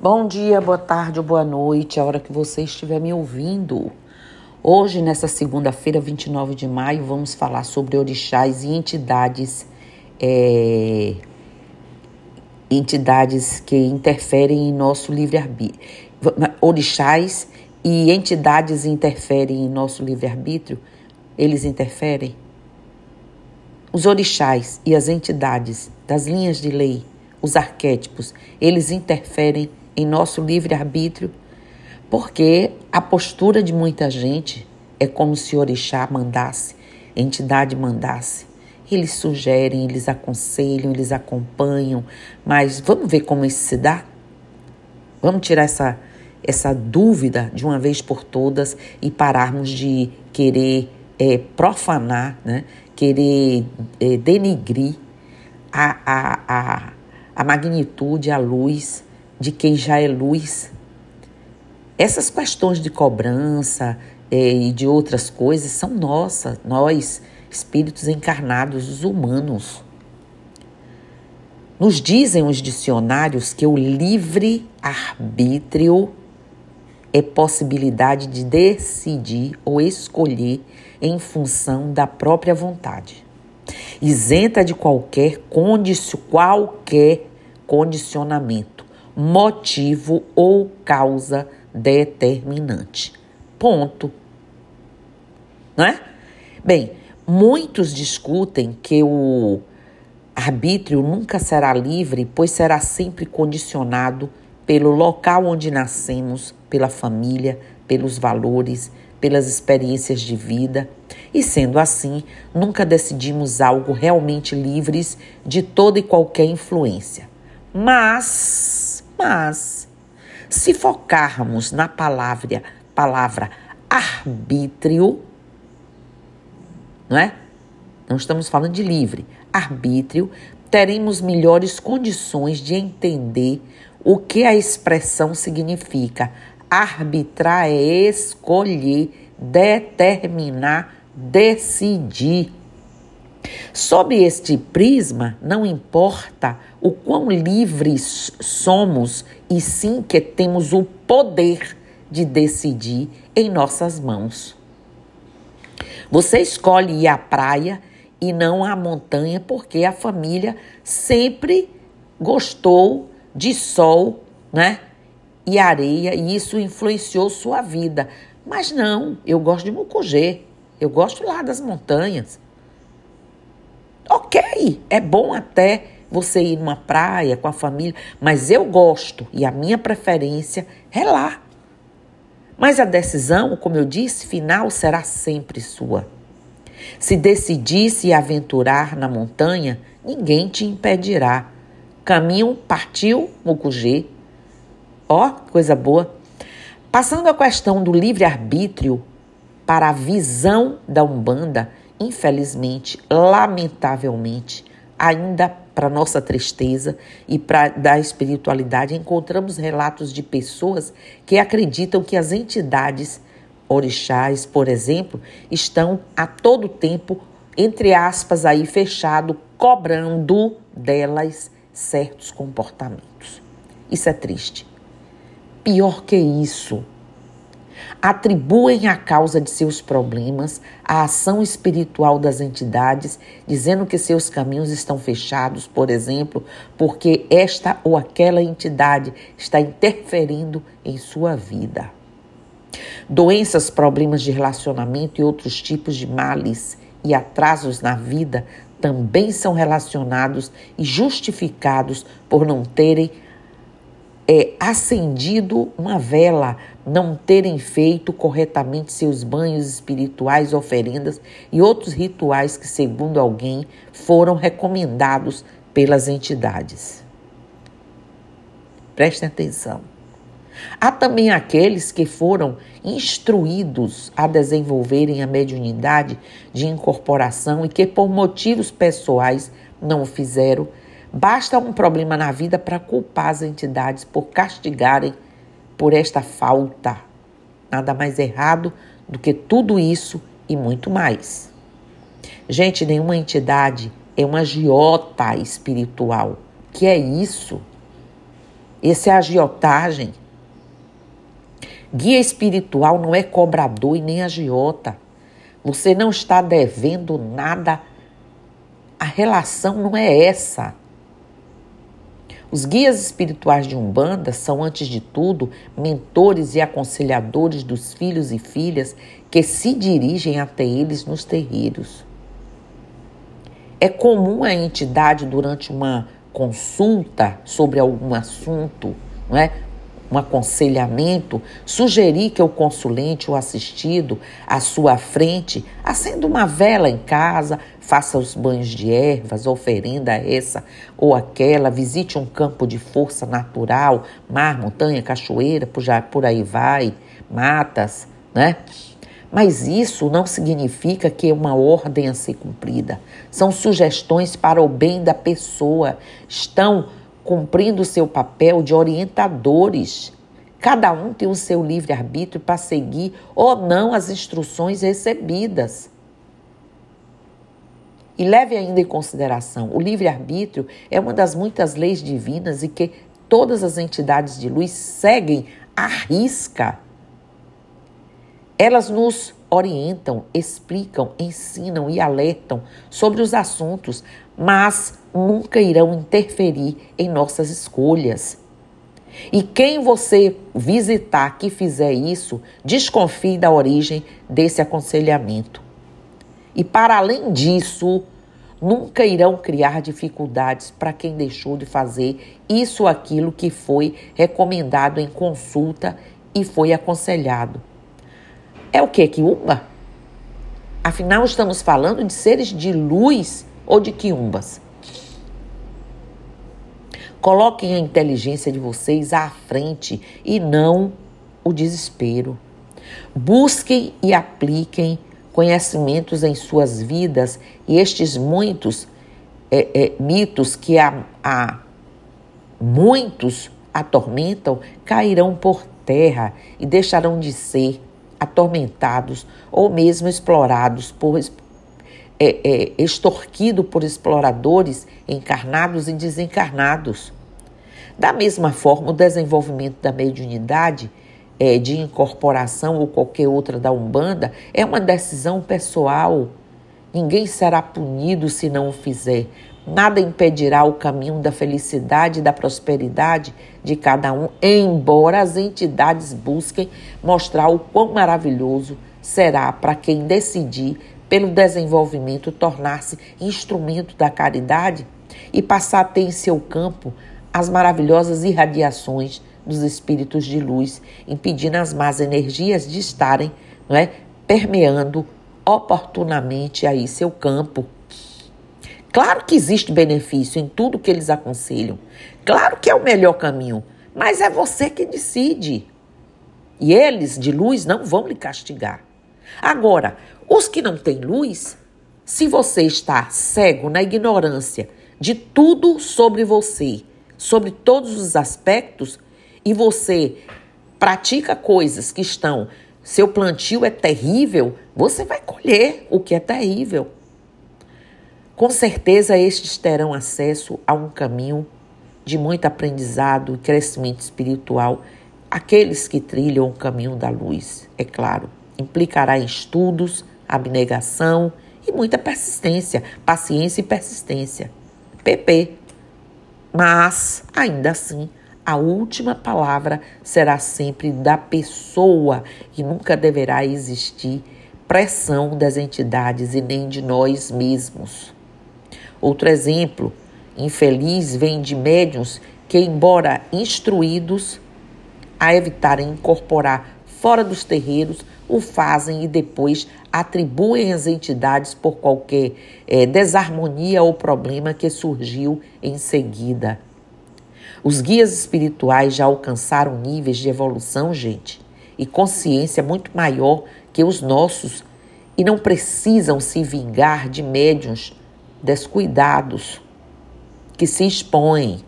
Bom dia, boa tarde ou boa noite, a hora que você estiver me ouvindo. Hoje, nessa segunda-feira, 29 de maio, vamos falar sobre orixás e entidades, é, entidades que interferem em nosso livre-arbítrio. Orixás e entidades interferem em nosso livre-arbítrio? Eles interferem? Os orixás e as entidades das linhas de lei, os arquétipos, eles interferem em nosso livre-arbítrio? Porque a postura de muita gente é como se orixá mandasse, entidade mandasse. Eles sugerem, eles aconselham, eles acompanham, mas vamos ver como isso se dá? Vamos tirar essa, essa dúvida de uma vez por todas e pararmos de querer é, profanar, né? querer é, denigrir a, a, a, a magnitude, a luz de quem já é luz. Essas questões de cobrança é, e de outras coisas são nossas, nós, espíritos encarnados, os humanos. Nos dizem os dicionários que o livre arbítrio é possibilidade de decidir ou escolher em função da própria vontade, isenta de qualquer, condicio, qualquer condicionamento, motivo ou causa determinante. Ponto. Não é? Bem, muitos discutem que o arbítrio nunca será livre, pois será sempre condicionado pelo local onde nascemos, pela família, pelos valores, pelas experiências de vida. E sendo assim, nunca decidimos algo realmente livres de toda e qualquer influência. Mas, mas, se focarmos na palavra, palavra arbítrio, não é? Não estamos falando de livre. Arbítrio, teremos melhores condições de entender o que a expressão significa. Arbitrar é escolher, determinar, decidir. Sob este prisma, não importa o quão livres somos, e sim que temos o poder de decidir em nossas mãos. Você escolhe ir à praia e não à montanha porque a família sempre gostou de sol, né? E areia, e isso influenciou sua vida. Mas não, eu gosto de Mucugê. Eu gosto lá das montanhas. Ok, é bom até você ir numa praia com a família, mas eu gosto e a minha preferência é lá. Mas a decisão, como eu disse, final será sempre sua. Se decidir se aventurar na montanha, ninguém te impedirá. Caminho partiu Mucugê. Ó, coisa boa. Passando a questão do livre-arbítrio para a visão da Umbanda, infelizmente, lamentavelmente, ainda para nossa tristeza e para da espiritualidade, encontramos relatos de pessoas que acreditam que as entidades orixás, por exemplo, estão a todo tempo, entre aspas, aí fechado, cobrando delas certos comportamentos. Isso é triste. Pior que isso, atribuem a causa de seus problemas à ação espiritual das entidades, dizendo que seus caminhos estão fechados, por exemplo, porque esta ou aquela entidade está interferindo em sua vida. Doenças, problemas de relacionamento e outros tipos de males e atrasos na vida também são relacionados e justificados por não terem é, acendido uma vela, não terem feito corretamente seus banhos espirituais, oferendas e outros rituais que, segundo alguém, foram recomendados pelas entidades. Prestem atenção. Há também aqueles que foram instruídos a desenvolverem a mediunidade de incorporação e que, por motivos pessoais, não o fizeram. Basta um problema na vida para culpar as entidades por castigarem por esta falta. Nada mais errado do que tudo isso e muito mais. Gente, nenhuma entidade é uma giota espiritual. Que é isso? Esse é agiotagem. Guia espiritual não é cobrador e nem agiota. Você não está devendo nada. A relação não é essa. Os guias espirituais de Umbanda são, antes de tudo, mentores e aconselhadores dos filhos e filhas que se dirigem até eles nos terreiros. É comum a entidade, durante uma consulta sobre algum assunto, não é? Um aconselhamento, sugerir que o consulente ou assistido à sua frente acenda uma vela em casa, faça os banhos de ervas, oferenda essa ou aquela, visite um campo de força natural, mar, montanha, cachoeira, por, aí vai, matas, né? Mas isso não significa que é uma ordem a ser cumprida. São sugestões para o bem da pessoa. Estão cumprindo seu papel de orientadores. Cada um tem o seu livre-arbítrio para seguir ou não as instruções recebidas. E leve ainda em consideração: o livre-arbítrio é uma das muitas leis divinas e que todas as entidades de luz seguem à risca. Elas nos orientam, explicam, ensinam e alertam sobre os assuntos, mas nunca irão interferir em nossas escolhas. E quem você visitar que fizer isso, desconfie da origem desse aconselhamento. E para além disso, nunca irão criar dificuldades para quem deixou de fazer isso aquilo que foi recomendado em consulta e foi aconselhado. É o que, quiumba? Afinal, estamos falando de seres de luz ou de quiumbas. Coloquem a inteligência de vocês à frente e não o desespero. Busquem e apliquem conhecimentos em suas vidas e estes muitos é, é, mitos que há, há muitos atormentam cairão por terra e deixarão de ser atormentados ou mesmo explorados por é, é, extorquido por exploradores encarnados e desencarnados. Da mesma forma, o desenvolvimento da mediunidade, é, de incorporação ou qualquer outra da Umbanda, é uma decisão pessoal. Ninguém será punido se não o fizer. Nada impedirá o caminho da felicidade e da prosperidade de cada um, embora as entidades busquem mostrar o quão maravilhoso será para quem decidir pelo desenvolvimento tornar-se instrumento da caridade e passar a ter em seu campo as maravilhosas irradiações dos espíritos de luz, impedindo as más energias de estarem não é, permeando oportunamente aí seu campo. Claro que existe benefício em tudo que eles aconselham. Claro que é o melhor caminho, mas é você que decide. E eles de luz não vão lhe castigar. Agora, os que não têm luz, se você está cego na ignorância de tudo sobre você, sobre todos os aspectos, e você pratica coisas que estão, seu plantio é terrível, você vai colher o que é terrível. Com certeza, estes terão acesso a um caminho de muito aprendizado e crescimento espiritual, aqueles que trilham o caminho da luz, é claro. Implicará em estudos, abnegação e muita persistência, paciência e persistência. PP. Mas, ainda assim, a última palavra será sempre da pessoa e nunca deverá existir pressão das entidades e nem de nós mesmos. Outro exemplo infeliz vem de médiuns que, embora instruídos a evitarem incorporar fora dos terreiros, o fazem e depois atribuem às entidades por qualquer é, desarmonia ou problema que surgiu em seguida. Os guias espirituais já alcançaram níveis de evolução, gente, e consciência muito maior que os nossos e não precisam se vingar de médiuns descuidados, que se expõem,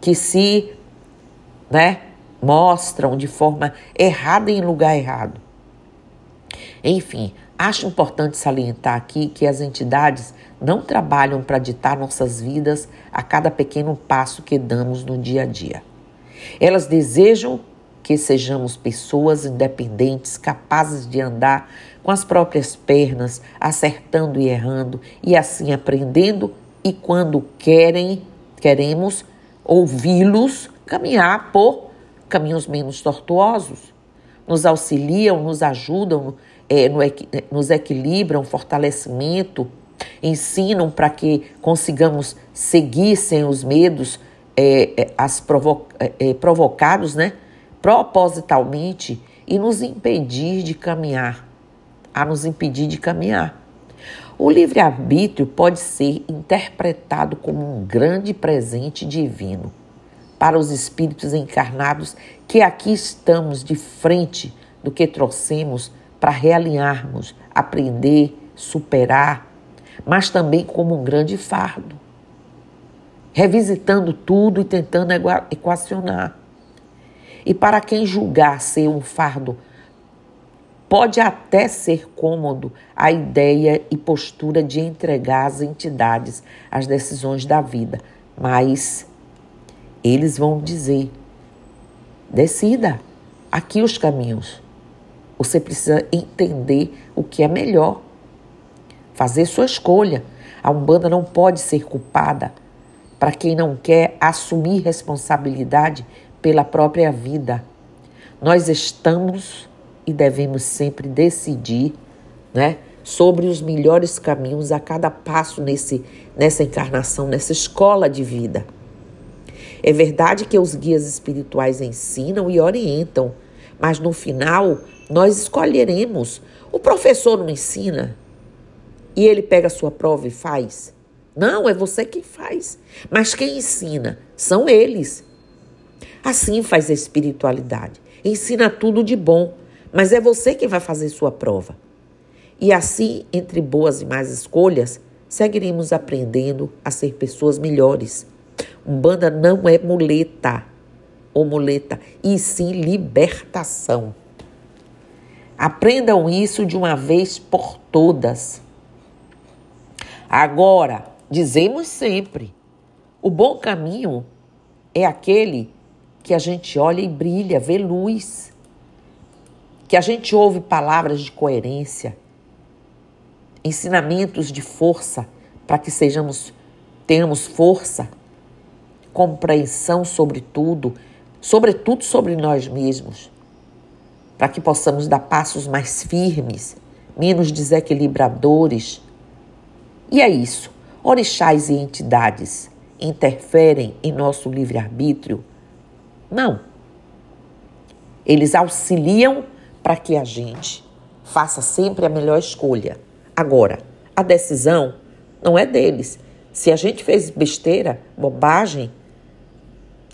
que se né, mostram de forma errada em lugar errado. Enfim, acho importante salientar aqui que as entidades não trabalham para ditar nossas vidas a cada pequeno passo que damos no dia a dia. Elas desejam que sejamos pessoas independentes, capazes de andar com as próprias pernas, acertando e errando e assim aprendendo e quando querem, queremos ouvi-los caminhar por caminhos menos tortuosos. Nos auxiliam, nos ajudam, é, no, nos equilibram, fortalecimento, ensinam para que consigamos seguir sem os medos é, é as provo é, é, provocados, né? propositalmente e nos impedir de caminhar, a nos impedir de caminhar. O livre-arbítrio pode ser interpretado como um grande presente divino para os espíritos encarnados que aqui estamos de frente do que trouxemos para realinharmos, aprender, superar, mas também como um grande fardo, revisitando tudo e tentando equacionar. E para quem julgar ser um fardo, pode até ser cômodo a ideia e postura de entregar às entidades as decisões da vida, mas eles vão dizer: decida, aqui os caminhos. Você precisa entender o que é melhor, fazer sua escolha. A Umbanda não pode ser culpada para quem não quer assumir responsabilidade pela própria vida. Nós estamos e devemos sempre decidir, né, sobre os melhores caminhos a cada passo nesse nessa encarnação, nessa escola de vida. É verdade que os guias espirituais ensinam e orientam, mas no final nós escolheremos. O professor não ensina e ele pega a sua prova e faz. Não, é você quem faz. Mas quem ensina são eles. Assim faz a espiritualidade. Ensina tudo de bom, mas é você quem vai fazer sua prova. E assim, entre boas e más escolhas, seguiremos aprendendo a ser pessoas melhores. Umbanda não é muleta ou muleta, e sim libertação. Aprendam isso de uma vez por todas. Agora, dizemos sempre: o bom caminho é aquele que a gente olha e brilha, vê luz, que a gente ouve palavras de coerência, ensinamentos de força para que sejamos tenhamos força, compreensão sobre tudo, sobretudo sobre nós mesmos, para que possamos dar passos mais firmes, menos desequilibradores. E é isso. Orixás e entidades interferem em nosso livre-arbítrio não. Eles auxiliam para que a gente faça sempre a melhor escolha. Agora, a decisão não é deles. Se a gente fez besteira, bobagem,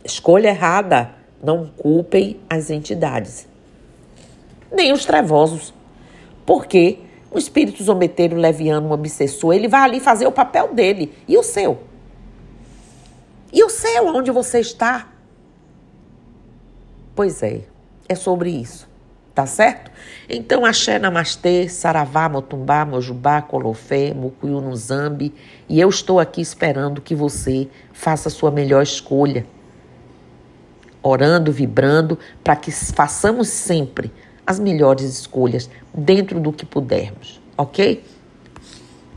escolha errada, não culpem as entidades, nem os trevosos. Porque o espírito zombeteiro, leviano, um obsessor, ele vai ali fazer o papel dele. E o seu? E o seu, onde você está? Pois é, é sobre isso, tá certo? Então, axé, namastê, saravá, motumbá, mojubá, colofé, mucuyu no zambi, e eu estou aqui esperando que você faça a sua melhor escolha. Orando, vibrando, para que façamos sempre as melhores escolhas dentro do que pudermos, ok?